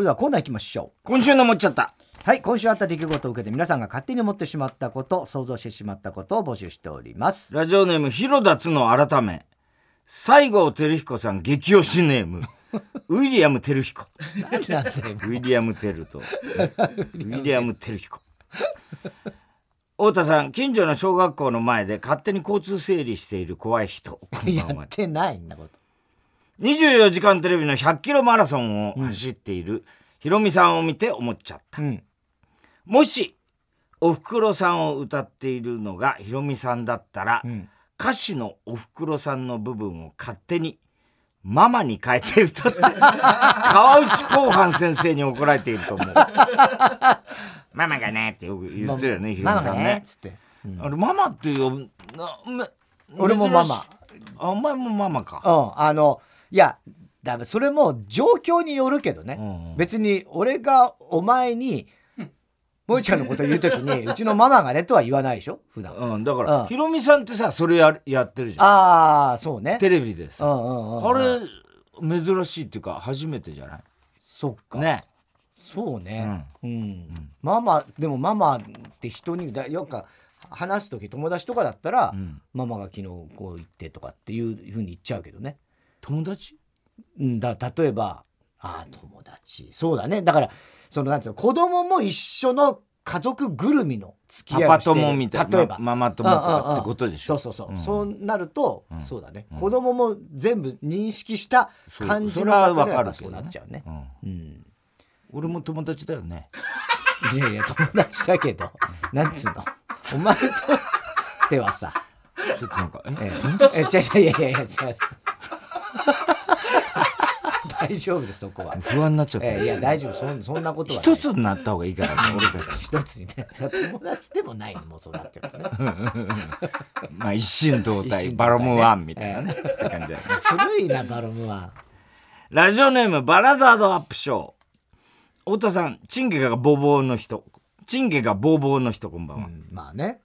それではコーナー行きましょう。今週の思っちゃった。はい、今週あった出来事を受けて皆さんが勝手に思ってしまったこと、想像してしまったことを募集しております。ラジオネーム、広田つの改め。西郷輝彦さん激推しネーム。ウィリアム・テルヒコ。ウィリアム・テルと、ウィリアム・テルヒコ。太田さん、近所の小学校の前で勝手に交通整理している怖い人。こんばやんはってないんだこと。24時間テレビの100キロマラソンを走っているヒロミさんを見て思っちゃった。うん。もし、おふくろさんを歌っているのがヒロミさんだったら、ん歌詞のおふくろさんの部分を勝手にママに変えて歌って、川内広範先生に怒られていると思う。ママがねってよく言ってるよね、ヒロミさんね。つって。あれ、ママって呼ぶ、俺もママあ、お前もママか。うん、あの、いや、だめそれも状況によるけどね。うんうん別に俺がお前に、もえちゃんのこと言うときに、うちのママがねとは言わないでしょ？普段。うん、だから、うんヒロミさんってさ、それややってるじゃん。ああ、そうね。テレビでさ。うんうんうん。あれ、珍しいっていうか、初めてじゃない？そっか。ね。そうね。うん。ママ、でもママって人にだ、よく話すとき友達とかだったら、んママが昨日こう言ってとかっていうふうに言っちゃうけどね。友達？うんだ例えばあー友達。そうだね。だからそのなんつうの子供も一緒の家族ぐるみの付き合いパパ友みたいな。例えば、ママ友とかってことでしょ？そうそうそう、ん。そうなると、そうだね、子供も全部認識した感じのそれは中でやっぱそうなっちゃうね。うん。うん。俺も友達だよね。いやいや友達だけど。なんつうの？お前と ではさ。ちょっとなんか、え？ええ、え、違う違ういやいやいや違う大丈夫ですそこは、不安になっちゃった。ええ、いや大丈夫そんそんなことはない一つになった方がいいから、俺たち。一つにね 友達でもないのもうそうなっちゃうとね まあ、一心同体、ねバロムワンみたいなね。そういう感じだよね。古いなバロムはラジオネーム、バラザードアップショー。太田さん、チンゲがボーボーの人。チンゲがボーボーの人、こんばんは。まあね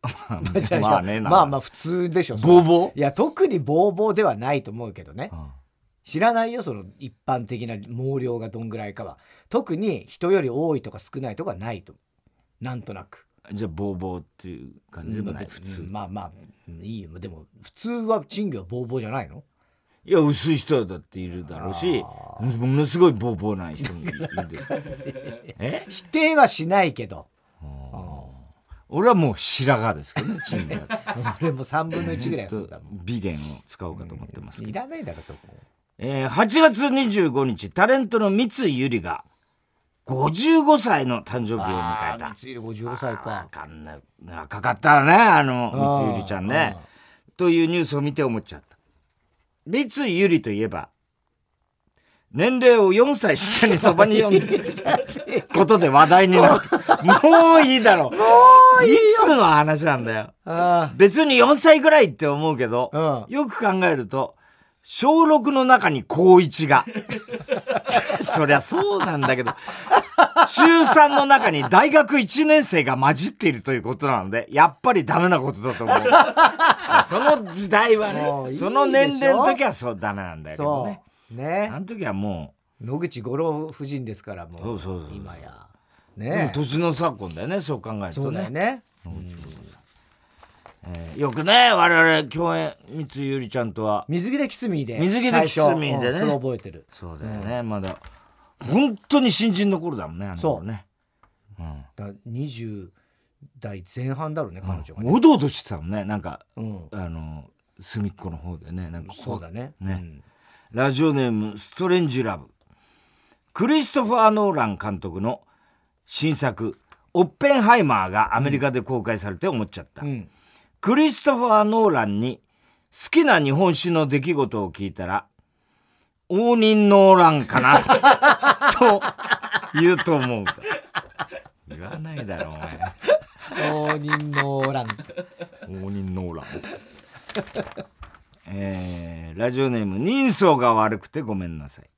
まあね、まあまあ普通でしょボーボー？いや特にボーボーではないと思うけどね。知らないよその一般的な毛量がどんぐらいかは。特に人より多いとか少ないとかないとなんとなく。じゃあ、ボーボーっていう感じでもない、うん普通。まあまあうんいいよ。でも普通は賃金はボーボーじゃないの？いや、薄い人だっているだろうし、ものすごいボーボーな人もいる。え？否定はしないけど俺はもう白髪ですけどね、チンゲは。俺も3分の1ぐらいはそうだもん美言を使おうかと思ってますけどいらないだろそこえー8月25日、タレントの三井ゆりが、55歳の誕生日を迎えた。三井55歳わかかんない。若かったね、あの、三井ゆりちゃんねあ。というニュースを見て思っちゃった。三井ゆりといえば、年齢を4歳下にそばに読んでることで話題になった。もういいだろ。いつの話なんだよ。あ別に4歳ぐらいって思うけど、うんよく考えると、小6の中に高1が。そりゃそうなんだけど、中3の中に大学1年生が混じっているということなので、やっぱりダメなことだと思う。その時代はね、もういいその年齢の時はそうダメなんだけどそね。うね。あの時はも野口五郎夫人ですからもうそうそうそう今や。ね。年の昨今だよね、そう考えるそうだとね。よねえーよくね、我々共演、三井ゆりちゃんとは、水着でキスミーで水着でキスミーでね。うんそれ覚えてる。そうだよね、まだ。本当に新人の頃だもんねあの頃ね。だ20代前半だろうね彼女がね。おどおどしてたもんね。なんかうん。あの隅っこの方でね。なんかそうだね。ね。うんラジオネームストレンジラブ。クリストファー・ノーラン監督の新作「オッペンハイマー」がアメリカで公開されて思っちゃった、うん。クリストファー・ノーランに好きな日本酒の出来事を聞いたら応仁ノーランかな と言うと思う言わないだろお前。応仁の乱応仁ノーランえーラジオネーム人相が悪くてごめんなさい。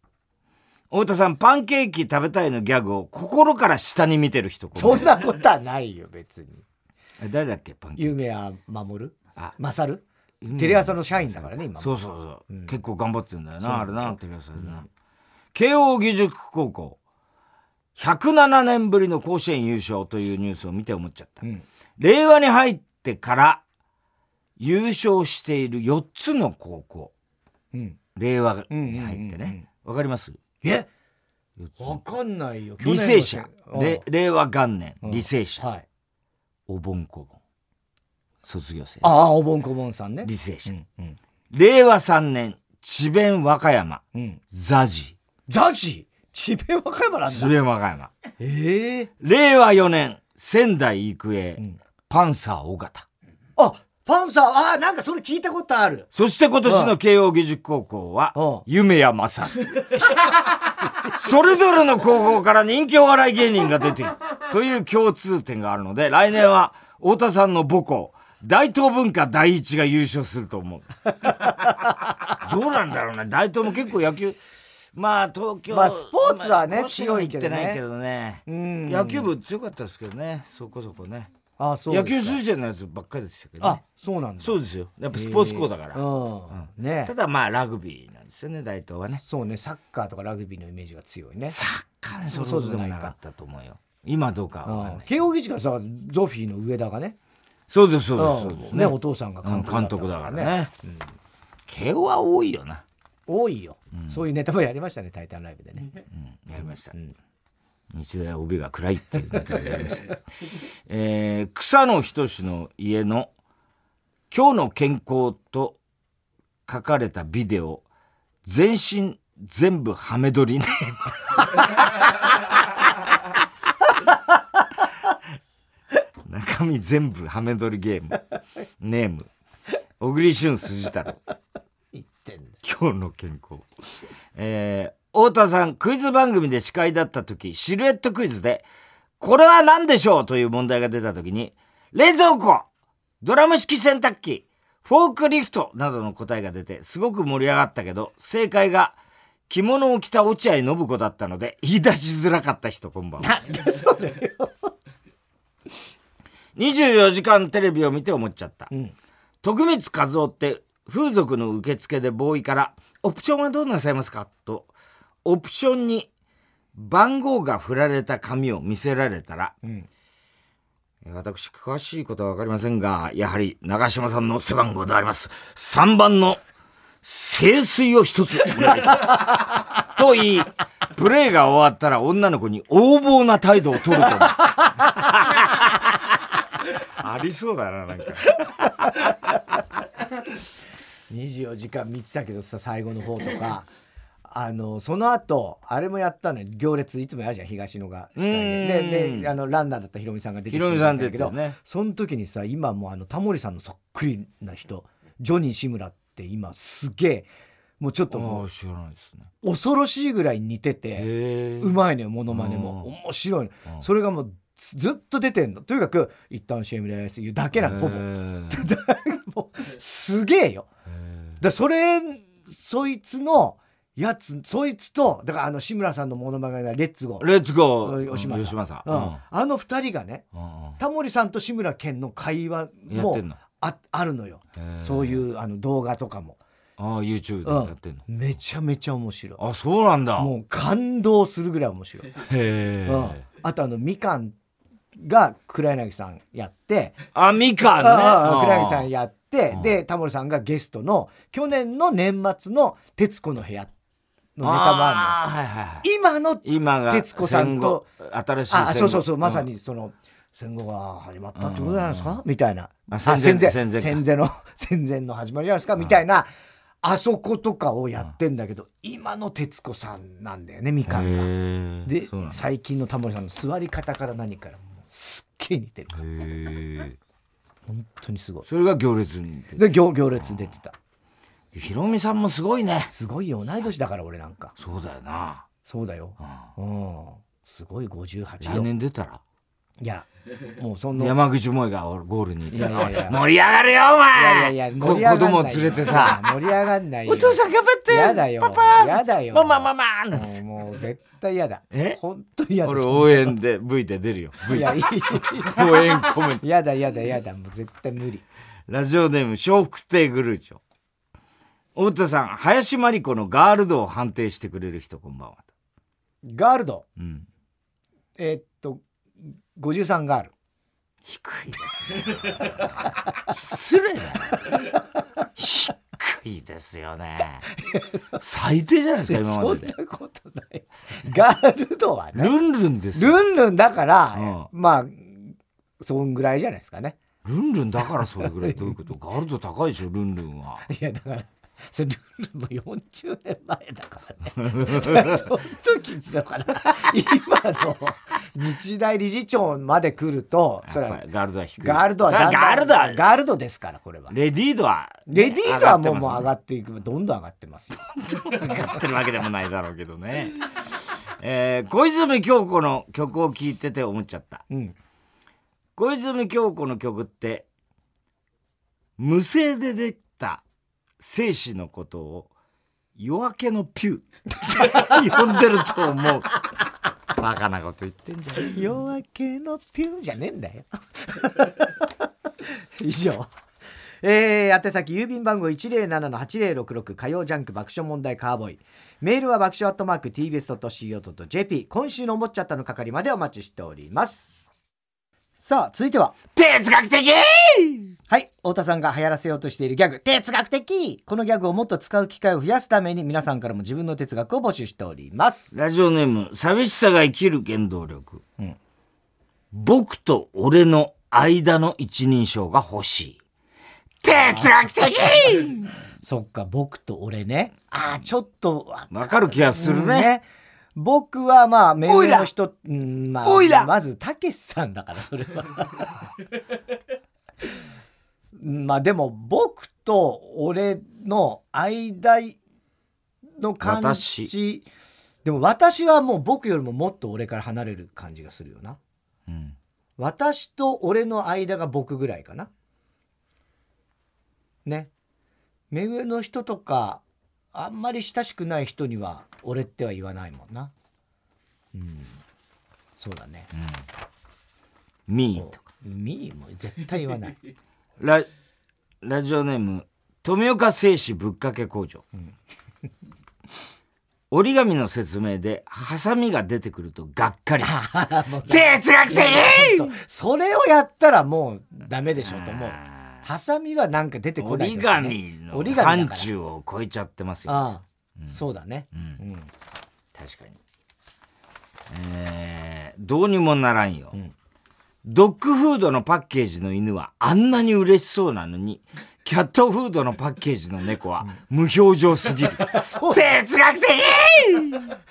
太田さんパンケーキ食べたいのギャグを心から下に見てる人そんなことはないよ別に。え誰だっけパンケーキ？夢は守る？あ。勝テレ朝の社員だからね今そうそうそう、結構頑張ってんだよなあれなテレ朝でな、慶応義塾高校。107年ぶりの甲子園優勝というニュースを見て思っちゃった、うん、令和に入ってから優勝している4つの高校、うん、令和に入ってね。わ、かります？え？わかんないよ。履正社。令和元年履正社、はい、お盆こぼん。卒業生。ああお盆こぼんさんね。履正社、令和3年智弁和歌山、うん、ザジザジ智弁和歌山なんだ。智弁和歌山。ええ。ー、令和4年仙台育英、うん、パンサー尾形。あパンサーあなんかそれ聞いたことある。そして今年の慶応義塾高校は夢や正それぞれの高校から人気お笑い芸人が出ている。という共通点があるので来年は太田さんの母校大東文化第一が優勝すると思う。どうなんだろうね。大東も結構野球まあ東京まあスポーツはね、強いけどね。ないけどね。野球部強かったですけどね。そこそこねあそう野球推薦のやつばっかりでしたけど、ね、あそうなんだ。そうですよ。やっぱスポーツ校だから、うん。ね、ただまあラグビーなんですよね大東はね。そうね。サッカーとかラグビーのイメージが強いね。サッカーねそうそうでもなかったと思うよ。今どうか慶応義塾はさゾフィーの上田がね。そうですそうですそうですねお父さんが監督だからね。慶応は多いよな。多いよ、そういうネタもやりましたね「タイタンライブ」でね、やりました、日大帯が暗いっていうネタをやりました、えー、草野仁の家の「今日の健康」と書かれたビデオ全身全部ハメ撮りね。中身全部ハメ撮りゲーム。ネーム。小栗旬筋太郎。今日の健康。えー、太田さんクイズ番組で司会だった時シルエットクイズでこれは何でしょう？という問題が出た時に冷蔵庫ドラム式洗濯機フォークリフトなどの答えが出てすごく盛り上がったけど正解が着物を着た落合信子だったので言い出しづらかった人こんばんは。24時間テレビを見て思っちゃった、うん、徳光和夫って風俗の受付でボーイから「オプションはどうなさいますか?」とオプションに番号が振られた紙を見せられたら、うん、私詳しいことは分かりませんがやはり長嶋さんの背番号であります。3番の清水を一つお願いします。と言いプレーが終わったら女の子に横暴な態度を取ると ありそうだななんか。24時間見てたけどさ最後の方とかあのその後あれもやったのよ。行列いつもやるじゃん東野が。司会で。でであのランナーだったヒロミさんが出てきてたんだけど、ね、その時にさ今もあのタモリさんのそっくりな人ジョニー志村って今すげえもうちょっともう恐ろしいぐらい似ててうまいのよモノマネも。面白いそれがもうずっと出てんの。とにかく「一旦 CM です」っていうだけなのほぼ。もうすげえよ。だそれそいつのやつそいつとだからあの志村さんのモノマネが「レッツゴー」レッツゴー。吉村さん、うん、あの二人がね、うん、タモリさんと志村けんの会話もああるのよ。そういうあの動画とかも。ああ YouTube でやってんの、うん、めちゃめちゃ面白い。あそうなんだ。もう感動するぐらい面白い。へえ、うん、あとあのみかんが黒柳さんやって。あみかんね。黒柳さんやって。でタモリさんがゲストの去年の年末の『徹子の部屋』のネタもあるの、はいはいはい、今の今徹子さんと。新しいあそうそうそうまさにその戦後が始まったってことじゃないですか、みたいな。戦前戦前。戦前の 戦前の始まりじゃないですか？みたいなあそことかをやってんだけど、今の徹子さんなんだよねみかんが。で最近のタモリさんの座り方から何からすっげえ似てる。へ本当にすごい。それが行列にで行行列出てたヒロミさんもすごいね。すごいよ。同い年だから俺なんか。そうだよな。そうだよ。うん、すごい58来年出たら？いやもうそんな山口萌がゴールにいやいやいや。盛り上がるよお前。いやいや子供連れてさ。盛り上がんないよ。お父さん頑張って。やだよ。パパやだよ。ママママもう絶対嫌だ。え？本当に嫌だ俺応援で V で出るよ。V いやいい 応援コメント。嫌だ嫌だ嫌だ。もう絶対無理。ラジオネーム笑福亭グルーチョ太田さん林真理子のガールドを判定してくれる人こんばんはガールド？うん。えーっと53ガール。低いですね。失礼だよ。低いですよ。ね 最低じゃないですか今までで。そんなことない。ガールドはねルンルンですよ。ルンルンだから、うん。まあそんぐらいじゃないですかね。ルンルンだからそれぐらい。どういうこと？ガールド高いでしょルンルンは。いやだからそれルンルンも40年前だからね。その時だから今の日大理事長まで来るとそれはガールドは低い。ガールドはガールドはガールドですからこれは。レディードはレディードはもうもう上上がっていくどんどん上がってますよ。がってるわけでもないだろうけどね。えー小泉京子の曲を聴いてて思っちゃった。うん。小泉京子の曲って無声でで精子のことを夜明けのピュー。呼んでると思う。バカなこと言ってんじゃん。夜明けのピューじゃねえんだよ。以上。えー、宛先郵便番号107-8066火曜ジャンク爆笑問題カーボーイ。メールは爆笑アットマーク TBS.CO.JP 今週の思っちゃったの係までお待ちしております。さあ続いては哲学的はい。太田さんが流行らせようとしているギャグ。哲学的。このギャグをもっと使う機会を増やすために皆さんからも自分の哲学を募集しております。ラジオネーム寂しさが生きる原動力、うん。僕と俺の間の一人称が欲しい。哲学的！そっか僕と俺ね。あーちょっとわわかる気がするね,、僕はまあ目上の人うんまあまずたけしさんだからそれは まあでも僕と俺の間の感じ私。でも私はもう僕よりももっと俺から離れる感じがするよな。うん。私と俺の間が僕ぐらいかな。ね。目上の人とかあんまり親しくない人には俺っては言わないもんな。うん。そうだね。ミーとか。ミーも絶対言わない ララジオネーム富岡製紙ぶっかけ工場、折り紙の説明でハサミが出てくるとがっかりする。哲学的。それをやったらもうダメでしょと思う。あハサミはなんか出てこないね。紙の折り紙範だから。疇を超えちゃってますよ。ああ、そうだね、うん。うん。確かに。えーどうにもならんよ、んドッグフードのパッケージの犬はあんなに嬉しそうなのにキャットフードのパッケージの猫は無表情すぎる、哲学的！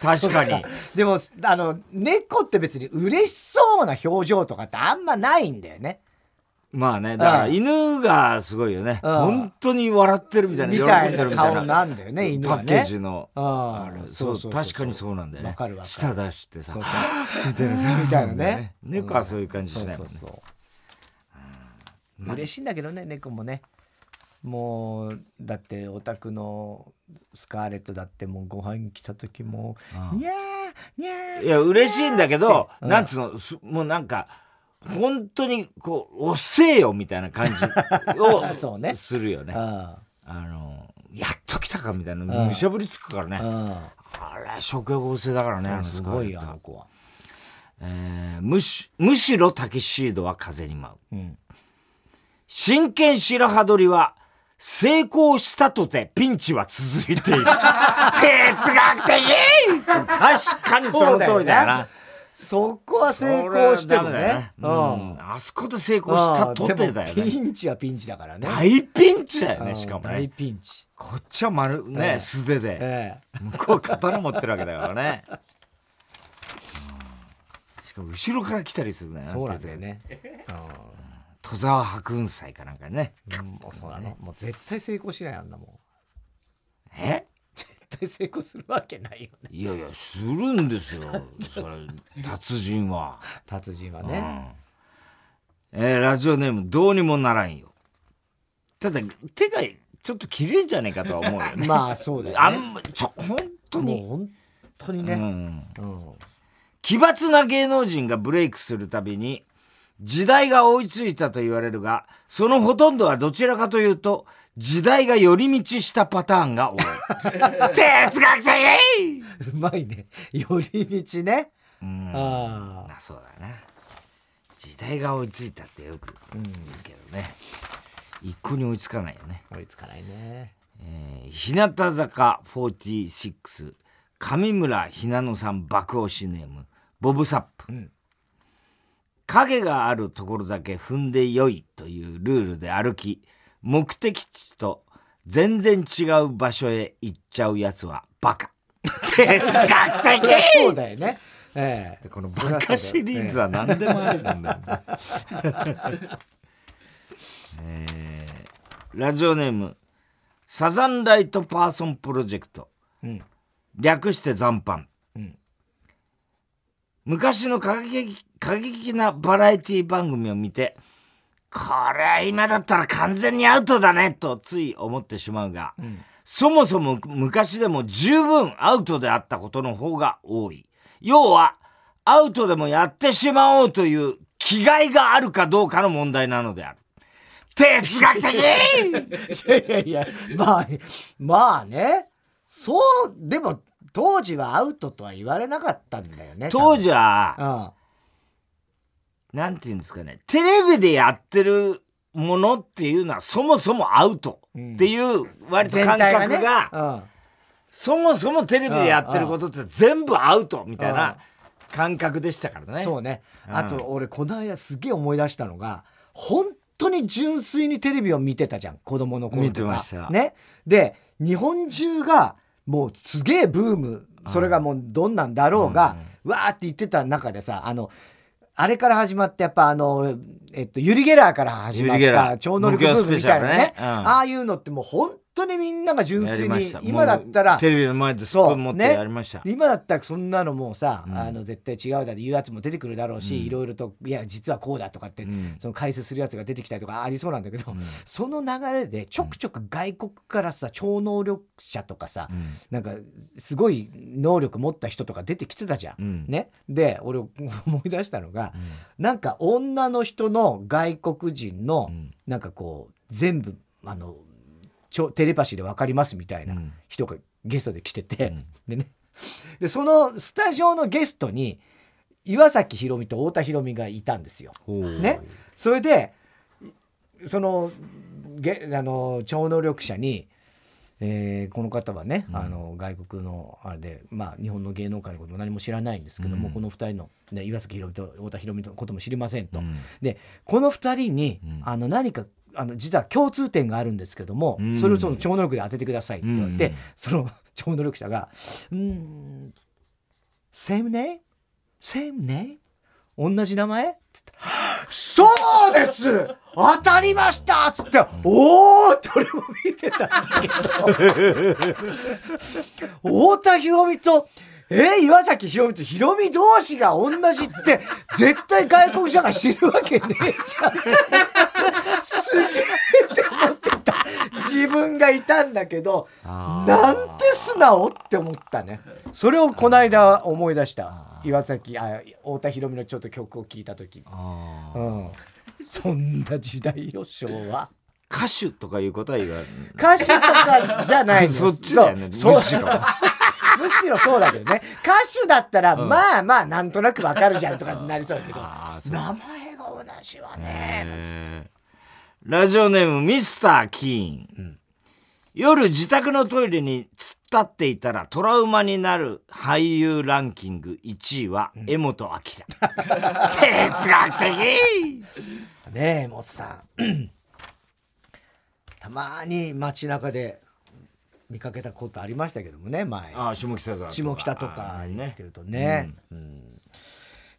確かに。でもあの猫って別に嬉しそうな表情とかってあんまないんだよねまあねだからうん。犬がすごいよね、うん。本当に笑ってるみたいな喜んでるみたいな。なんだよね犬はね。パッケージの。ああれそそううそう確かにそうなんだよね。舌出してさそうそみたいな。さ みたいなね。猫はそういう感じしないもんね。そうそうそう。嬉しいんだけどね猫もね。もうだってお宅のスカーレットだってもうご飯来た時もうん。にゃーにゃーいや嬉しいんだけど、うん。なんつうのすもうなんか本当にこう「おっせえよ」みたいな感じ そうねをするよね。ああのやっと来たかみたいなうんむしゃぶりつくからね。ああれ食欲旺盛だからねすごいよあの子はえーむしむしろタキシードは風に舞う。うん真剣白羽取りは成功したとてピンチは続いている。哲学的確かにその通りだよな。そこは成功してもね。うん。あそこで成功したとてだよね。ピンチはピンチだからね。大ピンチだよね、うんしかも大ね。ピンチ。こっちは丸、えね、え素手で。ええ。向こう刀持ってるわけだからね。うん。しかも後ろから来たりするね。そうなんだよね。戸沢白雲祭かなんかね。うんもうそうなの。もう絶対成功しないあんなもん。え？絶対成功するわけないよねいやいや、するんですよ。それ、達人は。達人はねうんえーラジオネームどうにもならんよ。ただ、手がちょっと切れんじゃねえかとは思うよね。まあそうだよねあんま、ちょ、本当に。本当にねうんうん奇抜な芸能人がブレイクするたびに時代が追いついたと言われるがそのほとんどはどちらかというと時代が寄り道したパターンが多い。哲学的うまいね。寄り道ね。うん。ああ。そうだね。時代が追いついたってよく言うけどね。一向に追いつかないよね。追いつかないね。えー、日向坂46上村ひなのさん爆押しネームボブサップ、うん、影があるところだけ踏んでよいというルールで歩き目的地と全然違う場所へ行っちゃうやつはバカ。哲学的。そうだよね。ええ、このバカシリーズは何でもあるんだよね、えー、ラジオネームサザンライトパーソンプロジェクト、うん、略して残飯、うん、昔の過激過激なバラエティ番組を見てこれは今だったら完全にアウトだねとつい思ってしまうが、うん、そもそも昔でも十分アウトであったことの方が多い。要は、アウトでもやってしまおうという気概があるかどうかの問題なのである。哲学的いやいや、まあ、まあね。そう、でも、当時はアウトとは言われなかったんだよね。当時は、うん、なんて言うんですかね、テレビでやってるものっていうのはそもそもアウトっていう割と感覚が、そもそもテレビでやってることって全部アウトみたいな感覚でしたからね。そうね。あと俺この間すげえ思い出したのが本当に純粋にテレビを見てたじゃん子供の頃とか。見てました。ね。で日本中がもうすげえブームそれがもうどんなんだろうが、わーって言ってた中でさあのあれから始まってやっぱあの、えっと、ユリ・ゲラーから始まった超能力ブームみたいなね、ね。うん、ああいうのってもう本当にみんなが純粋に今だったらテレビの前でスプーン持ってやりました、ね、今だったらそんなのもうさ、うん、あの絶対違うだって言うやつも出てくるだろうし、うん、いろいろといや実はこうだとかって、うん、その解説するやつが出てきたりとかありそうなんだけど、その流れでちょくちょく外国からさ超能力者とかさ、うん、なんかすごい能力持った人とか出てきてたじゃん。ね、で俺思い出したのが、うん、なんか女の人の外国人の、なんかこう全部あのちょテレパシーで分かりますみたいな人がゲストで来てて、うん、でね。でそのスタジオのゲストに岩崎宏美と太田裕美がいたんですよ。ね、それでそのげあの超能力者に、えー、この方はね、うん、あの外国のあれで、まあ、日本の芸能界のこと何も知らないんですけども、うん、この2人の、ね、岩崎宏美と太田裕美のことも知りませんと。うん、でこの2人に、あの何かあの実は共通点があるんですけども、うん、それをその超能力で当ててくださいって言われて、うん、その超能力者が「うんセームネ？セームネ？同じ名前?」っつって「そうです当たりました!」っつって「おお!」って俺も見てたんだけど 太田博美とえー、岩崎宏美と宏美同士が同じって絶対外国者が知るわけねえじゃん。すげえって思ってた。自分がいたんだけどなんて素直って思ったね。それをこの間思い出した。岩崎あ太田裕美のちょっと曲を聴いた時うん、そんな時代よ昭和。歌手とかいうことは言わない歌手とかじゃないんです。そっちだよね。むしろむしろそうだけどね。歌手だったら、まあまあなんとなくわかるじゃんとかになりそうだけど。名前が同じはねラジオネームミスター・キーン、うん、夜自宅のトイレに突っ立っていたらトラウマになる俳優ランキング1位は柄本明、うん、哲学的。ねえ柄本さん。たまに街中で見かけたことありましたけどもね前。あ下北沢下北とか行ってるとね、うん、うん、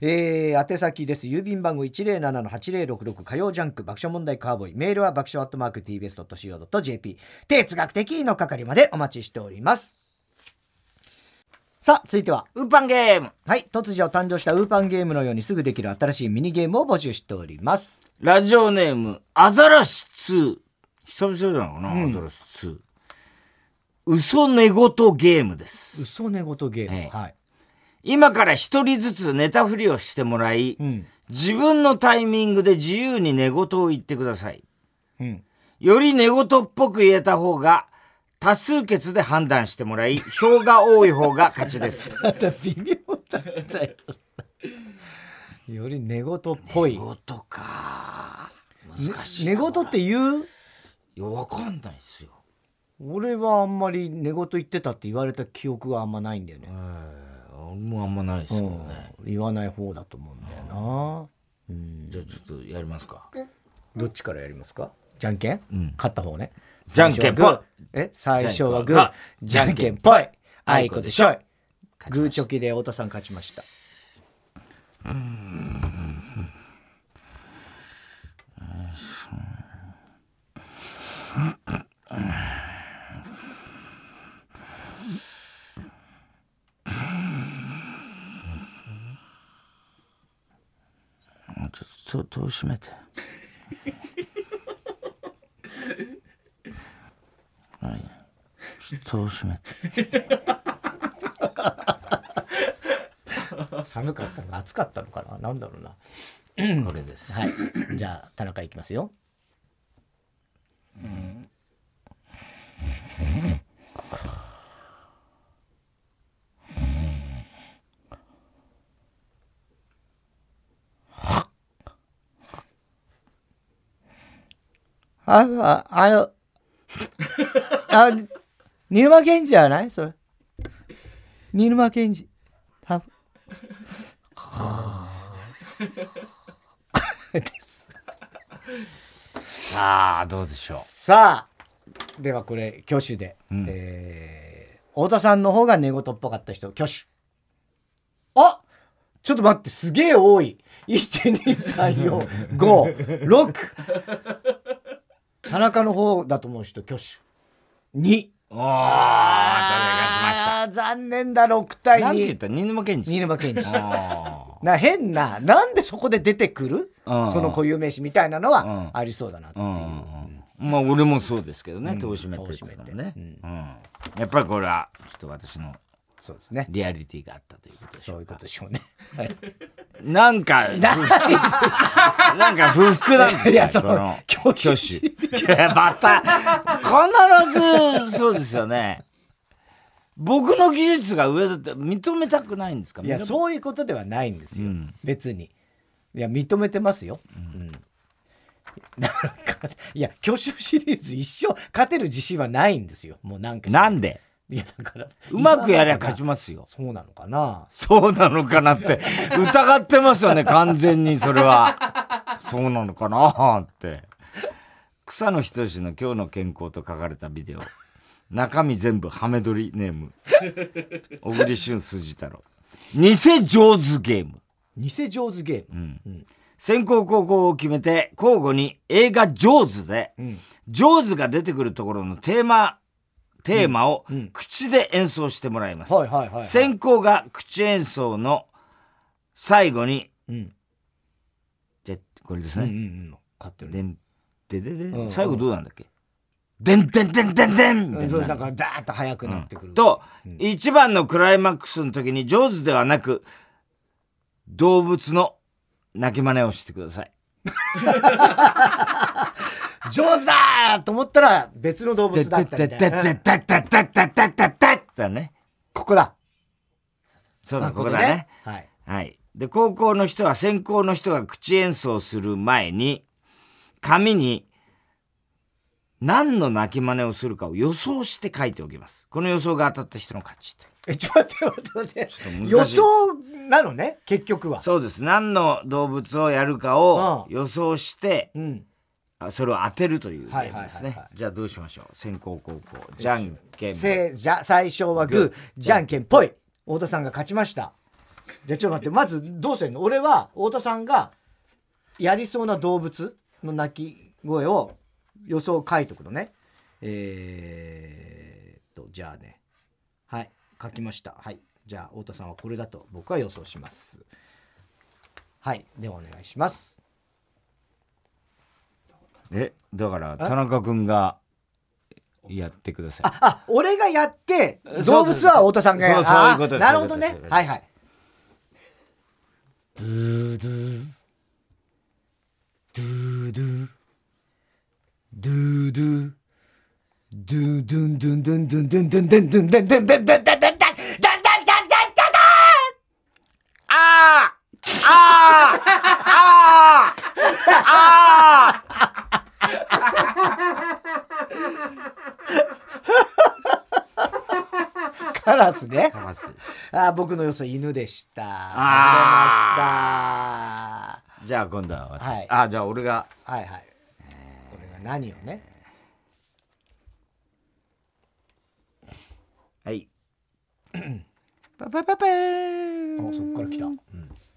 えー、宛先です。郵便番号107-8066火曜ジャンク爆笑問題カーボーイ。メールは爆笑アットマーク TBS.CO.JP 哲学的の係までお待ちしております。さあ続いては。ウーパンゲーム。はい。突如誕生したウーパンゲームのようにすぐできる新しいミニゲームを募集しております。ラジオネームアザラシ2久々じゃないかな、うん、アザラシ2嘘寝言ゲームです。嘘寝言ゲーム、はい。今から一人ずつ寝たふりをしてもらい、うん、自分のタイミングで自由に寝言を言ってください。うん、より寝言っぽく言えた方が、多数決で判断してもらい、票が多い方が勝ちです。また微妙だったよ。より寝言っぽい。寝言か。難しい。寝言って言う？いや、わかんないっすよ。俺はあんまり寝言言ってたって言われた記憶があんまないんだよね。もうあんまないですけどね、うん、言わない方だと思うんだよな。うん、じゃあちょっとやりますか。どっちからやりますか？じゃんけん、うん、勝った方ね。じゃんけんぽい。え？最初はグー、じゃんけんぽい。あいこでしょい。グーチョキで太田さん勝ちました。うん。戸を閉めて。はい。戸を閉めて。寒かったのか暑かったのかな？なんだろうな。これです。はい。じゃあ田中いきますよ。うんあ、あ、あの、あ、新沼賢治じゃない？それ。新沼賢治。多分。ですさあ、どうでしょう。さあ、ではこれ、挙手で。うん、えー、太田さんの方が寝言っぽかった人、挙手。あちょっと待って、すげえ多い。1、2、3、4、5、6。田中の方だと思う人挙手2おー、勝ちました。残念だ、6対2。なんて言った？新沼賢治。新沼賢治。な、変な、なんでそこで出てくる？その固有名詞みたいなのはありそうだなっていう。まあ、俺もそうですけどね、戸締めて。戸締めてね。やっぱりこれは、ちょっと私のそうですね。リアリティがあったということでしょうそういうことでしょうね。はい、なんか、なんか不服なんですよ。いや、その、挙手。いや、また、必ず、そうですよね。僕の技術が上だって認めたくないんですか？いや、そういうことではないんですよ。うん、別に。いや、認めてますよ。うん。だからいや、挙手シリーズ一生勝てる自信はないんですよ。もうなんか。なんで？いやだからうまくやりゃ勝ちますよ。そうなのかな？そうなのかなって疑ってますよね完全にそれは。そうなのかなって。草野仁の「今日の健康」と書かれたビデオ。中身全部ハメ撮りネーム。小栗旬筋太郎。偽上手ゲーム。偽上手ゲーム、うん。うん、先行後攻を決めて交互に映画「上手で」うん、上手が出てくるところのテーマテーマを口で演奏してもらいます。先行が口演奏の最後に、うん、じゃこれですね。うんうんうん、でんででで、うんうん、最後どうなんだっけ？でんでんでんでんでんみたいな。だからダーッと速くなってくる。うん、と、一番のクライマックスの時に上手ではなく、動物の鳴き真似をしてください。上手だと思ったら別の動物だったみたいな。だね。ここだ。そうだ、ここだね。はい。はい。で、高校の人は、先行の人が口演奏する前に、紙に何の鳴き真似をするかを予想して書いておきます。この予想が当たった人の勝ちえ、ちょっと待って待って待って。予想なのね、結局は。そうです。何の動物をやるかを予想して、うん、それを当てるというゲームですね。じゃあどうしましょう？先攻後攻。じゃんけん。せじゃ最初はグー、じゃんけんぽい。太田さんが勝ちました。じゃあちょっと待って、まずどうするの？俺は太田さんがやりそうな動物の鳴き声を予想書いておくのね。えー、っと、じゃあね。はい、書きました。はい。じゃあ太田さんはこれだと僕は予想します。はい。ではお願いします。えだから田中君がやってください。ああ俺がやって動物は太田さんがやる。そうういうことなるほどね。はいはい。ドゥドゥ。ドゥドゥ。ドゥドゥドゥドゥドゥドゥドゥドゥドゥドゥドゥドゥドゥドゥドゥドゥドゥカラスね。カラス。あ僕の予想犬でした。ああ。じゃあ今度は私。はい、あじゃあ俺が。はいはい。これが何をね？はい。パパパパーン。あそっから来た。うん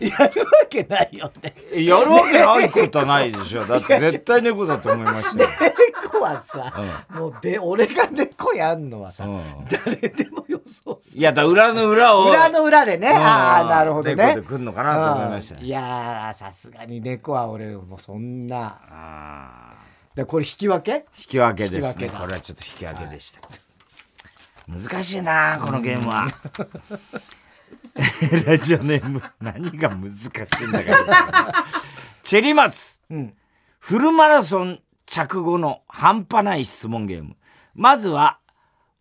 やるわけないよね。やるわけないことないでしょ。だって絶対猫だと思いましたよ。猫はさ、うん、もうべ俺が猫やんのはさ、うん、誰でも予想する。いや、だ裏の裏を。裏の裏でね。ああ、なるほどね。猫で来るのかなと思いました、ね、いやさすがに猫は俺もそんな。でこれ引き分け？引き分けですね。これはちょっと引き分けでした。はい難しいなこのゲームは。ラジオネーム何が難しいんだかチェリマツ、うん、フルマラソン着後の半端ない質問ゲーム。まずは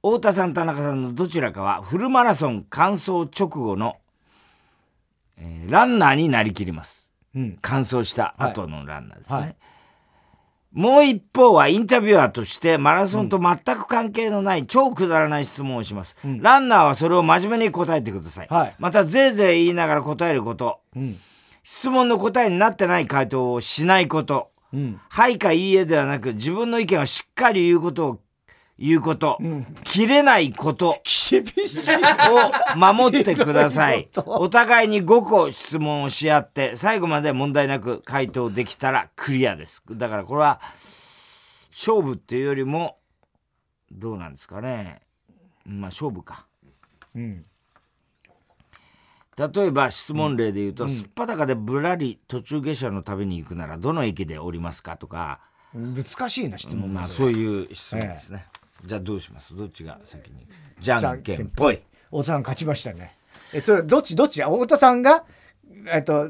太田さん田中さんのどちらかはフルマラソン完走直後の、えー、ランナーになりきります、うん、完走した後のランナーですね、はい。はいもう一方はインタビュアーとしてマラソンと全く関係のない超くだらない質問をします。うん、ランナーはそれを真面目に答えてください。はい、また、ぜいぜい言いながら答えること。うん、質問の答えになってない回答をしないこと。うん、はいかいいえではなく、自分の意見をしっかり言うことをいうこと、うん、切れないこと。厳しい。を守ってください。お互いに5個質問をし合って、最後まで問題なく回答できたらクリアです。だからこれは、勝負っていうよりも、どうなんですかね。まあ勝負か。うん。例えば質問例で言うと、うん、すっぱだかでぶらり途中下車の旅に行くならどの駅で降りますかとか。難しいな質問、まあそういう質問ですね、ええじゃあどうします？どっちが先に？じゃんけんぽい。太田さん勝ちましたね。えそれどっちどっち？太田さんがえっと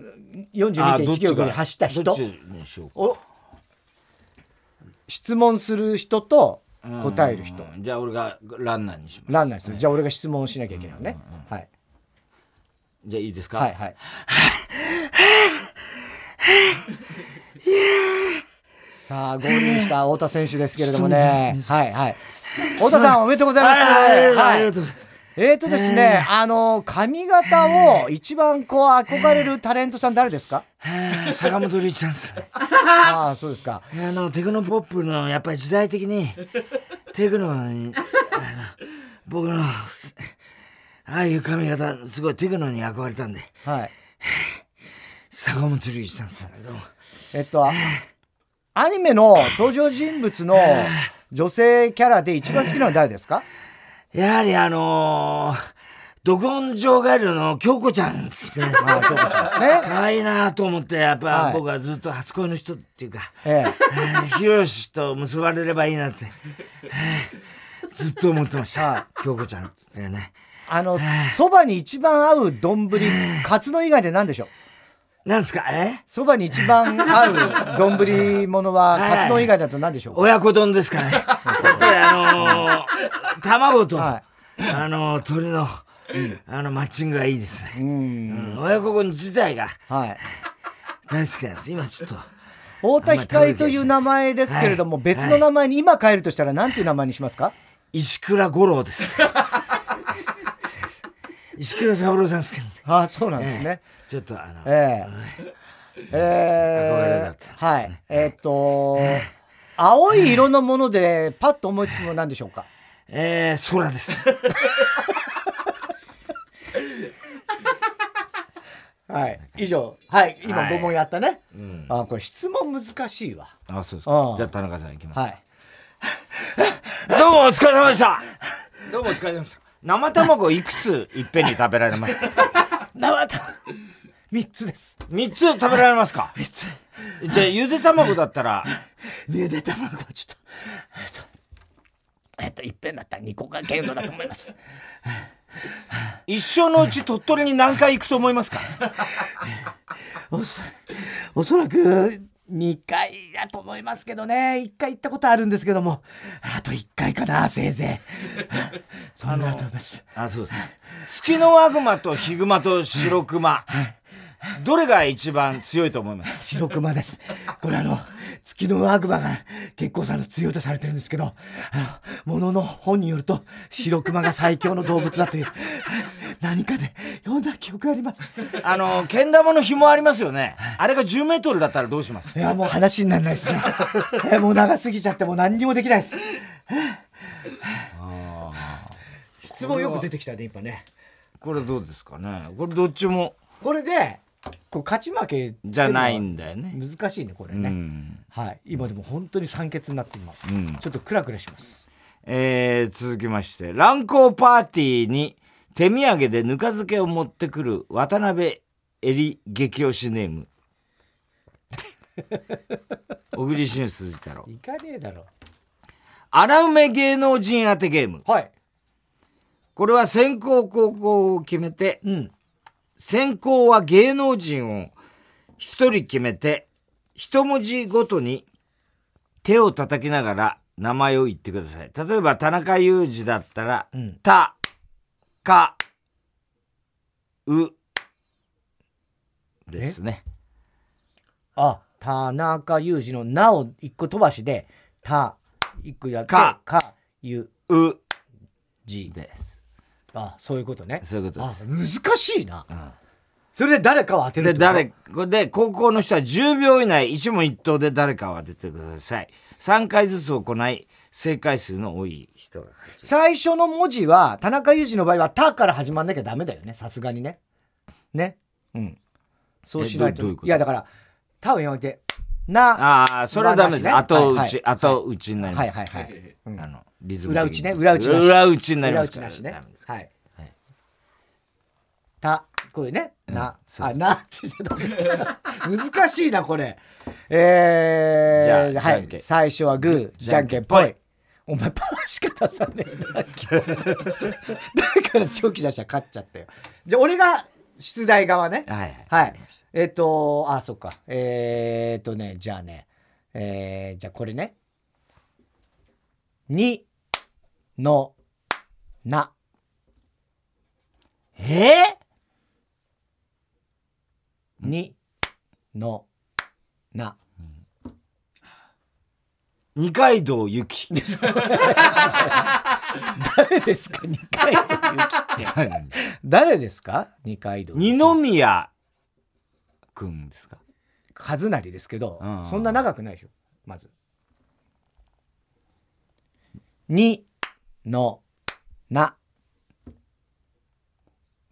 42.1キロに走った人？お質問する人と答える人。じゃあ俺がランナーにします。ランナーです、ね、じゃあ俺が質問しなきゃいけないのね、はい。じゃあいいですか？はいはい さあ、ゴールインした太田選手ですけれどもね。はいはい。太田さん、おめでとうございます。はい。ありがとうございます。えーとですね、あの、髪型を一番こう憧れるタレントさん誰ですか？坂本龍一さんです。ああ、そうですか。あの、テクノポップの、やっぱり時代的に、テクノに、僕の、ああいう髪型、すごいテクノに憧れたんで。はい。坂本龍一さんです。どうも。えっと、アニメの登場人物の 女性キャラで一番好きなのは誰ですか？やはりあのー、ド根性ガエルの京子ちゃんですね。ああ、京子ちゃんですね。可愛いなと思って、やっぱ、僕はずっと初恋の人っていうか、ええ、ヒロシと結ばれればいいなって、ずっと思ってました。はい、京子ちゃんってね。あの、そばに一番合う丼、カツの以外で何でしょう？なんですか？え？そばに一番合う丼物は、カツ丼以外だと何でしょう親子丼ですかね。やっぱりあのー、卵と、はい、あのー、鶏の、うん、あの、マッチングがいいですね。うん、親子丼自体が、はい、大好きなんです。今ちょっと。太田光という名前ですけれども、はい、別の名前に今変えるとしたら何ていう名前にしますか？石倉五郎です。石倉三郎さんですけどね。ああ、そうなんですね。えちょっとあの、えー、えー、憧れだった。はい。えー、っと、青い色のものでパッと思いつくのは何でしょうか？えー、空です。はい。以上。はい。今5問やったね。あ、これ質問難しいわ。あ、そうですか。じゃあ田中さんいきます。はい。どうもお疲れ様でした。どうもお疲れ様でした。生卵いくついっぺんに食べられますか？生卵。3つです。3つ食べられますか？3つ。じゃあゆで卵だったら？ゆで卵はちょっとえっといっぺんだったら2個か限度だと思います。一生のうち鳥取に何回行くと思いますか？おそらく2回だと思いますけどね。1回行ったことあるんですけども。あと1回かなせいぜい。そんなと思います。あそうですね。ツキノワグマとヒグマとシロクマ、どれが一番強いと思います？白熊です。これあの月の悪魔が結構さんの強いとされてるんですけどあのものの本によると白熊が最強の動物だという何かで読んだ記憶があります。あのけん玉の紐ありますよねあれが1 0メートルだったらどうします？いやもう話にならないですね。えもう長すぎちゃってもう何にもできないです。質問よく出てきたね今ね。これどうですかね？これどっちも。これでこう勝ち負けじゃないんだよね。難しいねこれね、うん。はい。今でも本当に酸欠になって今、うん。ちょっとクラクラします。えー続きまして。乱行パーティーに手土産でぬか漬けを持ってくる渡辺えり激推しネーム 小栗旬筋太郎。いかねえだろ。荒梅芸能人当てゲーム。はい。これは先行後攻を決めてうん。先行は芸能人を一人決めて一文字ごとに手を叩きながら名前を言ってください。例えば田中裕二だったらうん「た」「か」「う」ですね。あ田中裕二の「な」を一個飛ばしで「た」一個やってか。かゆ「うじ」です。あそういうことね。そういうことあです。難しいな、それで誰かを当てるで誰で高校の人は10秒以内一問一答で誰かを当ててください。3回ずつ行い正解数の多い人が最初の文字は田中裕二の場合は「た」から始まんなきゃダメだよね。さすがにね。ね。うん。そうしないといういやだから「た」をやめて「な」ああそれはダメです、まあ後打ち、後打ちになります、はいはいはい、うん。あのリズム裏打ちね。裏打ち裏打ちになり裏ますから。打ちなしね。はい。はい「た」これね「な」あ「な」って 難しいなこれ。えー、じゃあはい。最初はグーじゃんけんぽい。お前パーしか出さねえな だから長期出したら勝っちゃったよ。じゃあ俺が出題側ね。はいはい。はいえっ、とあそっか。えっ、とねじゃあね。えー、じゃあこれね「に」の「な」えにのな。二階堂ゆき。誰ですか？二階堂ゆきって。誰ですか？二階堂。二宮くんですか？和成ですけど、うんそんな長くないでしょ。まず。にのな。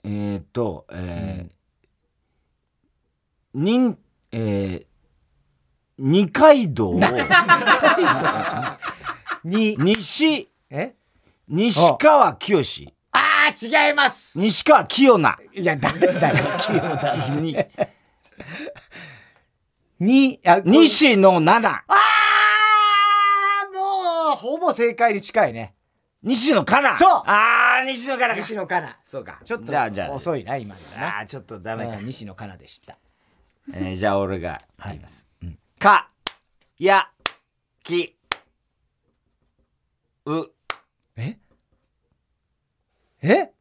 えー、っとえーにんえー、二階堂 に西 え？西川きよしああ違います。西川きよないやダメだよ。に にあ西野七。あーもうほぼ正解に近いね。西野カナそう。ああ西野カナか。西野カナ。そうか。ちょっとじゃあじゃあ。遅いな今のはな。あーちょっとダメか。うん西野カナでした。えーじゃあ俺が言います。か、や、き、う、え？え？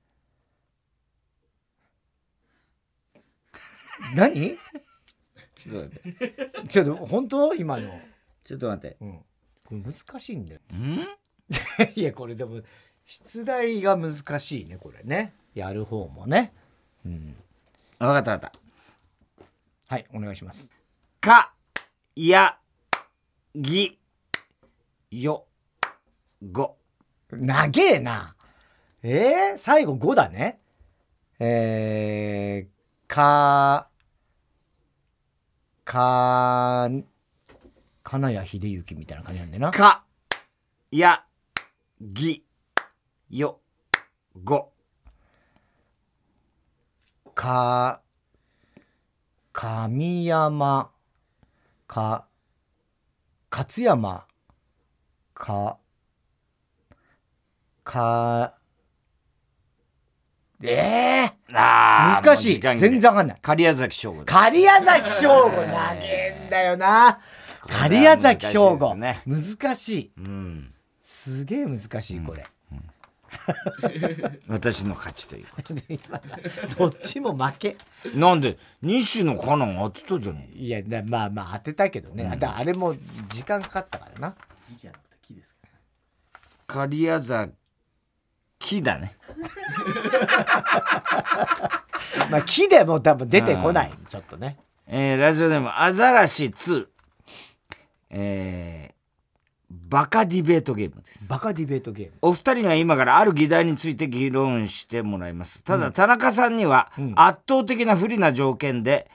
何？ちょっと待って。ちょっと本当？今の、ちょっと待って。うん、これ難しいんだよ。ん？いやこれでも出題が難しいねこれね。やる方もね。うん。わかったわかった。はいお願いします。か、や、ぎ、よ、ご。長えな。えー、最後5だね。えー、かか金谷秀幸みたいな感じなんだよなか、や、ぎ、よ、ご。か神山、か、勝山、か、か、ええー、あ難しい。全然わかんない。狩矢崎翔吾。狩矢崎翔吾投げんだよな。狩矢崎翔吾。難しい。うん、すげえ難しい、これ。私の勝ちということ でどっちも負けなんで西野カナン当てたじゃんいやまあまあ当てたけどね、うん、あれも時間かかったからな狩矢崎木だね。まあ木でも多分出てこない、ちょっとね。えー、ラジオネームアザラシ2えー、バカディベートゲームです。バカディベートゲーム。お二人には今からある議題について議論してもらいます。ただ、うん、田中さんには圧倒的な不利な条件で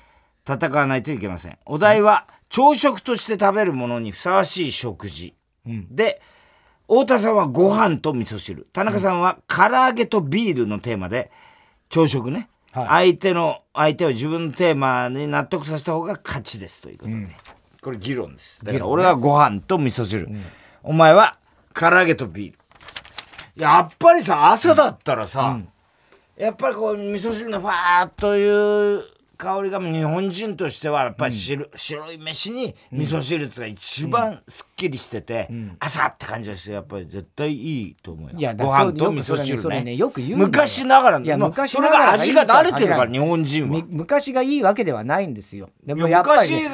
戦わないといけません。お題は朝食として食べるものにふさわしい食事、うん、で太田さんはご飯と味噌汁。田中さんは唐揚げとビールのテーマで朝食ね、はい、相手の相手を自分のテーマに納得させた方が勝ちですということで、うん。これ議論です。だから俺はご飯と味噌汁、うん、お前は唐揚げとビール。やっぱりさ朝だったらさ、うん、やっぱりこう味噌汁のファーっという香りが日本人としてはやっぱり白うん、白い飯に味噌汁が一番すっきりしてて、うん、朝って感じがしてやっぱり絶対いいと思うよ。いやご飯と味噌汁ね、ねよく言う昔ながらいや昔それが味が慣れてるから日本人は。昔がいいわけではないんですよ。でもやっぱり、ね、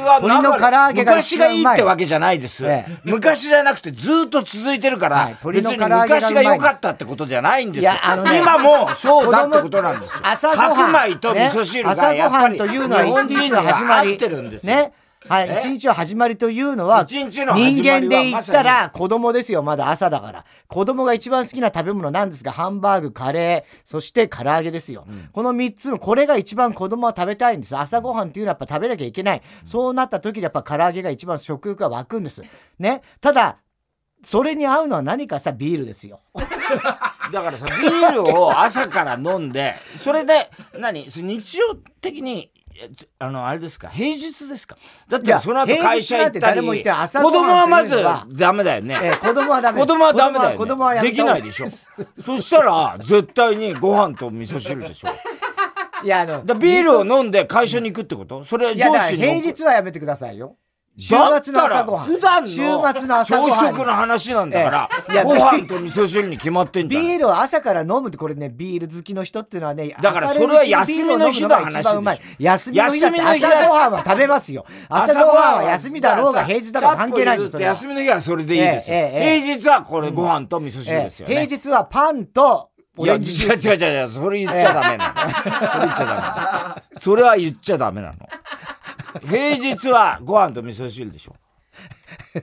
昔がいいってわけじゃないです、ええ、昔じゃなくてずっと続いてるから、はい、別に昔が良かったってことじゃないんですよ、ね、今もそうだってことなんですよ。白米と味噌汁がやっぱりというのは一日の始まり。ね。はい、一日の始まりというのは、人間で言ったら子供ですよ、まだ朝だから。子供が一番好きな食べ物なんですが、ハンバーグ、カレー、そして唐揚げですよ。うん、この3つの、これが一番子供は食べたいんです。朝ごはんっていうのはやっぱ食べなきゃいけない。うん、そうなった時にやっぱ唐揚げが一番食欲が湧くんです。ね？ただ、それに合うのは何かさ、ビールですよ。だからさ、ビールを朝から飲んで、それで、何？日常的にあのあれですか？平日ですか？だってその後会社行ったり子供はまずダメだよね、えー、子供はダメ子供はダメだよ、ね、子供はできないでしょ。そしたら絶対にご飯と味噌汁でしょ。いやあのビールを飲んで会社に行くってこと？それ上司に平日はやめてくださいよ週末の朝ごはん。普段の週末の朝ごはん。朝食の話なんだから、いやご飯と味噌汁に決まってんじゃん。ビールを朝から飲むってこれねビール好きの人っていうのはねだからそれは休みの日の話で休みの日だって朝ごはんは食べますよ。朝ごはんは休みだろうが平日だろうが関係ないんです休みの日はそれでいいですよ、平日はこれご飯と味噌汁ですよね、平日はパンといや、違う違う違う、それ言っちゃダメなの。それ言っちゃダメ。それは言っちゃダメなの。平日はご飯と味噌汁でしょ。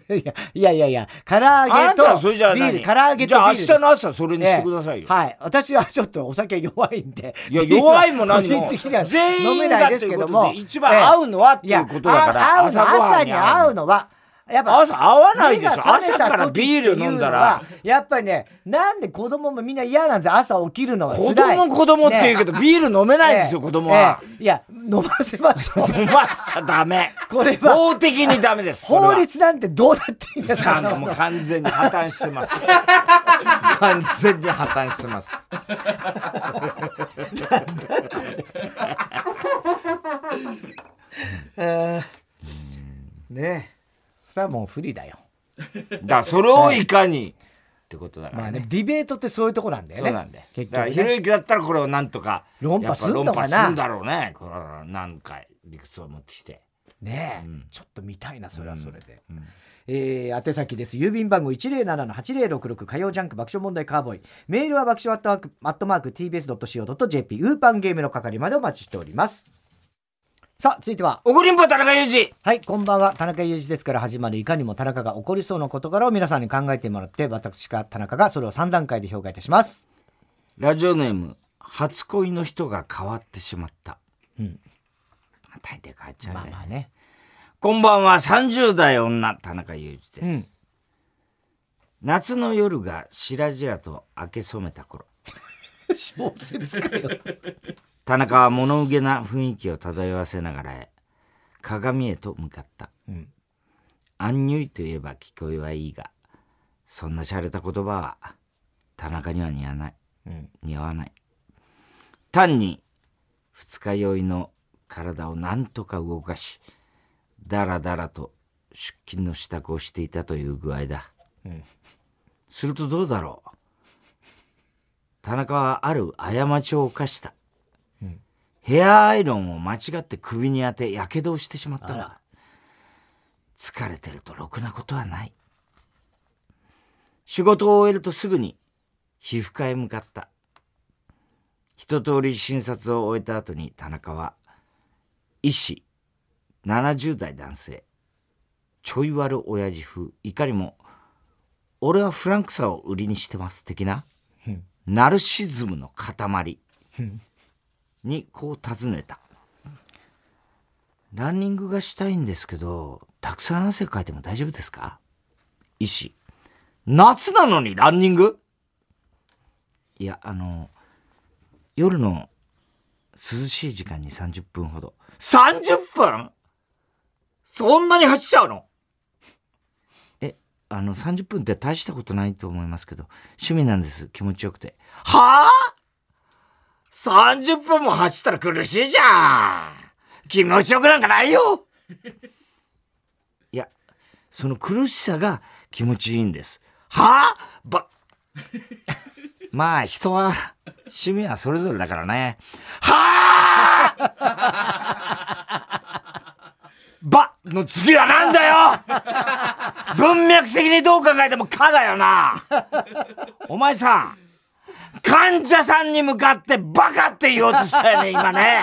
いやいやいや唐揚げとビール唐揚げとじゃあ明日の朝それにしてくださいよ、えはい。私はちょっとお酒弱いんで。いや弱いも何も。全員がですけども。一番合うのはっていうことだから朝に合うのはやっぱ朝合わないでしょ。朝からビール飲んだら。やっぱりねなんで子供もみんな嫌なんです朝起きるのは子供子供って言うけど、ね、ビール飲めないんですよ、子供は、いや飲ませましょう。飲ましちゃダメ。これは法的にダメです法律なんてどうだっていいんですか？もう完全に破綻してます。完全に破綻してます。なんだこれ。ね。えはもう不利だよ。だそれをいかに、ってことだから、ね、まあねディベートってそういうとこなんだよね。そうなんだよ。結局、ね、ひろゆきだったらこれをなんとか論破すんのかな？すんだろうね。これ何回理屈を持ってきて。ねえ、うん、ちょっと見たいなそれはそれで、うん。うん、えー、宛先です。郵便番号107-8066火曜ジャンク爆笑問題カーボーイ。メールは爆笑アットマーク TBS.CO.JP ウーパンゲームの係までお待ちしておりますさあ、続いては。怒りんぼ田中裕二。はい、こんばんは。田中裕二ですから始まるいかにも田中が起こりそうな事柄を皆さんに考えてもらって、私か田中がそれを3段階で評価いたします。ラジオネーム、初恋の人が変わってしまった。うん。大抵変わっちゃうね。まあまあね。こんばんは、30代女、田中裕二です。うん、夏の夜がしらじらと明け染めた頃。小説かよ。田中は物憂げな雰囲気を漂わせながら鏡へと向かった、うん、アンニュイといえば聞こえはいいがそんな洒落た言葉は田中には似合わない、うん、似合わない。単に二日酔いの体を何とか動かしだらだらと出勤の支度をしていたという具合だ、うん、するとどうだろう。田中はある過ちを犯した、うん、ヘアアイロンを間違って首に当てやけどをしてしまったんだ。疲れてるとろくなことはない。仕事を終えるとすぐに皮膚科へ向かった。一通り診察を終えた後に田中は医師70代男性ちょい悪親父風いかにも俺はフランクさを売りにしてます的な、ナルシズムの塊にこう尋ねた。ランニングがしたいんですけどたくさん汗かいても大丈夫ですか？医師。夏なのにランニング？いやあの夜の涼しい時間に30分ほど。30分そんなに走っちゃうの？え、あの、30分って大したことないと思いますけど、趣味なんです。気持ちよくて。はあ？?30 分も走ったら苦しいじゃん。気持ちよくなんかないよ。いや、その苦しさが気持ちいいんです。はあ？ば、まあ人は趣味はそれぞれだからね。はあ？ばの次はなんだよ。文脈的にどう考えてもかだよな。お前さん、患者さんに向かってバカって言おうとしたよね、今ね。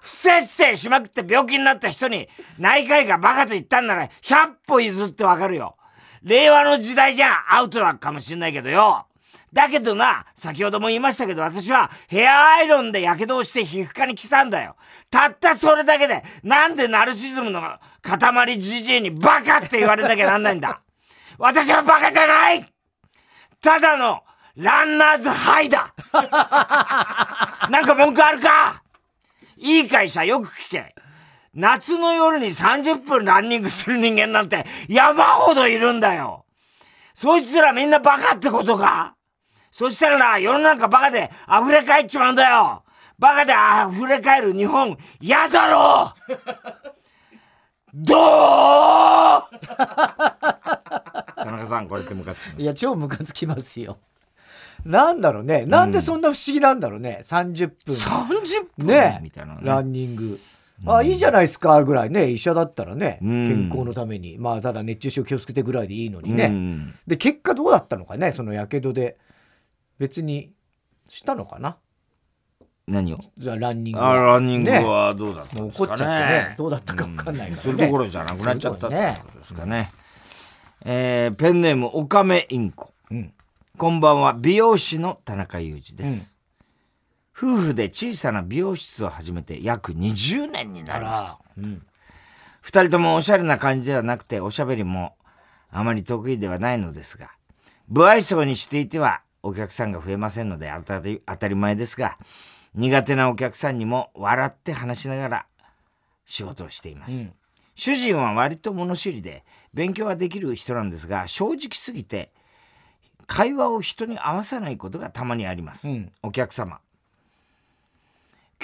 不摂生しまくって病気になった人に内科医がバカと言ったんなら100歩譲ってわかるよ。令和の時代じゃアウトだかもしんないけどよ。だけどな、先ほども言いましたけど、私はヘアアイロンで火傷をして皮膚科に来たんだよ。たったそれだけで、なんでナルシズムの塊じじいにバカって言われなきゃなんないんだ。私はバカじゃないただのランナーズハイだ。なんか文句あるか？いい会社よく聞け。夏の夜に30分ランニングする人間なんて山ほどいるんだよ。そいつらみんなバカってことか？そしたらな、世の中バカで溢れ返っちまうんだよ。バカで溢れ返る日本、嫌だろ どう？田中さん、これってムカつきいや、超ムカつきますよ。なんだろうね。なんでそんな不思議なんだろうね。30分。30分？ね。みたいな、ね、ランニング。あ、いいじゃないですか、ぐらいね。医者だったらね、健康のために。まあ、ただ熱中症気をつけてぐらいでいいのにね。で、結果どうだったのかね、その火傷で。別にしたのかな？何を？じゃあランニングあランニングはどうだったんですか怒っちゃってね。どうだったか分かんないから、ね、それどころじゃなくなっちゃったってことですかね。ね。えー、ペンネームおかめインコ、うん、こんばんは。美容師の田中裕二です、うん、夫婦で小さな美容室を始めて約20年になりますと、うん、2人ともおしゃれな感じではなくておしゃべりもあまり得意ではないのですが不愛想にしていてはお客さんが増えませんので当たり前ですが、苦手なお客さんにも笑って話しながら仕事をしています。うん、主人は割と物知りで勉強はできる人なんですが、正直すぎて会話を人に合わさないことがたまにあります。うん、お客様。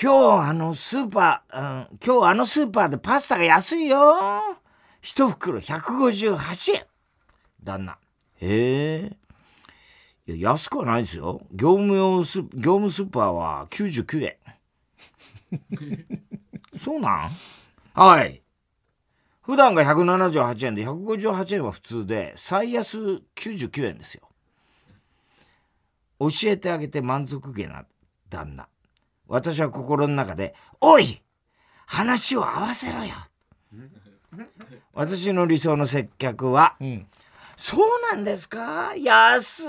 今日あのスーパー、うん、今日あのスーパーでパスタが安いよ。一袋158円。旦那。へえ。いや、安くはないですよ。業務用ス、業務スーパーは99円。そうなん？はい。普段が178円で158円は普通で、最安99円ですよ。教えてあげて満足げな旦那。私は心の中で、おい話を合わせろよ。私の理想の接客は、うん。そうなんですか？安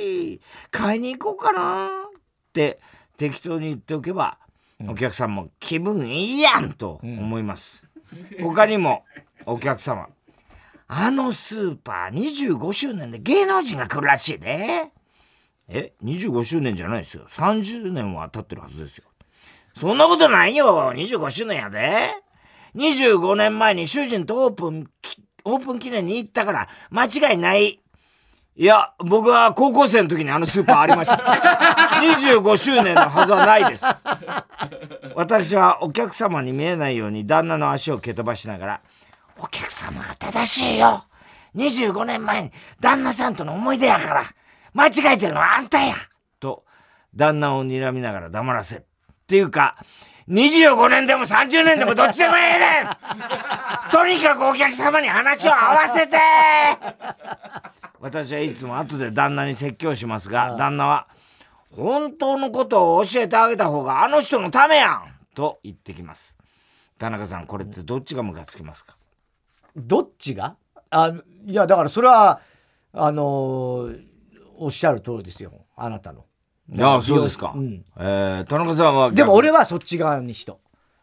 い。買いに行こうかな。って適当に言っておけば、お客さんも気分いいやんと思います、うん、他にもお客様。あのスーパー25周年で芸能人が来るらしいでえ25周年じゃないですよ30年は経ってるはずですよそんなことないよ25周年やで25年前に主人とオープン、オープン記念に行ったから間違いない。いや、僕は高校生の時にあのスーパーありました。25周年のはずはないです。私はお客様に見えないように旦那の足を蹴飛ばしながら、お客様が正しいよ。25年前に旦那さんとの思い出やから、間違えてるのはあんたや。と、旦那を睨みながら黙らせる。っていうか、25年でも30年でもどっちでもええねん とにかくお客様に話を合わせて私はいつも後で旦那に説教しますが、旦那は、本当のことを教えてあげた方があの人のためやんと言ってきます。田中さん、これってどっちがムカつきますか？どっちが？あいや、だからそれは、あのー、おっしゃる通りですよ。あなたの。ああ、そうですか。うん、えー、田中さんは。でも俺はそっち側に人。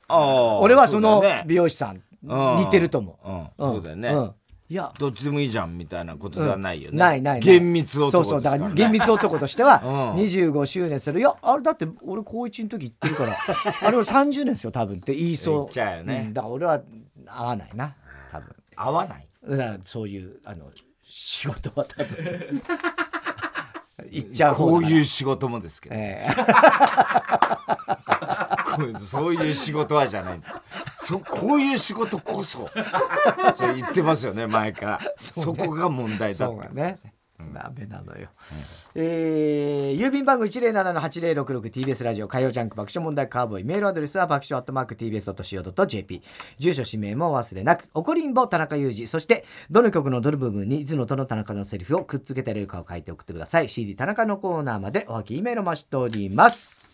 ああ。俺はその美容師さん、似てると思う。うん、そうだよね。うん。いや。どっちでもいいじゃんみたいなことではないよね、うん、ないない厳密男、ね、そうそう。だから厳密男としては25周年するいやあれだって俺高1の時言ってるから。あれは30年ですよ多分って言いそう。言っちゃうよね、うん、だから俺は合わないな。多分。合わない？そういうあの仕事は多分 行っちゃうこういう仕事もですけど、えー、そういう仕事はじゃないんです。そこういう仕事こそ。そう言ってますよね前から。そ,、こが問題だって。ねダメなのよ、うん、えー、郵便番号 107-8066TBS ラジオ火曜ジャンク爆笑問題カーボーイメールアドレスは爆笑アットマーク TBS.CO.JP 住所氏名も忘れなく怒りんぼ田中裕二。そしてどの曲のどの部分に頭のとの田中のセリフをくっつけてるかを書いて送ってください。CD 田中のコーナーまでおはき E メールを待ちしております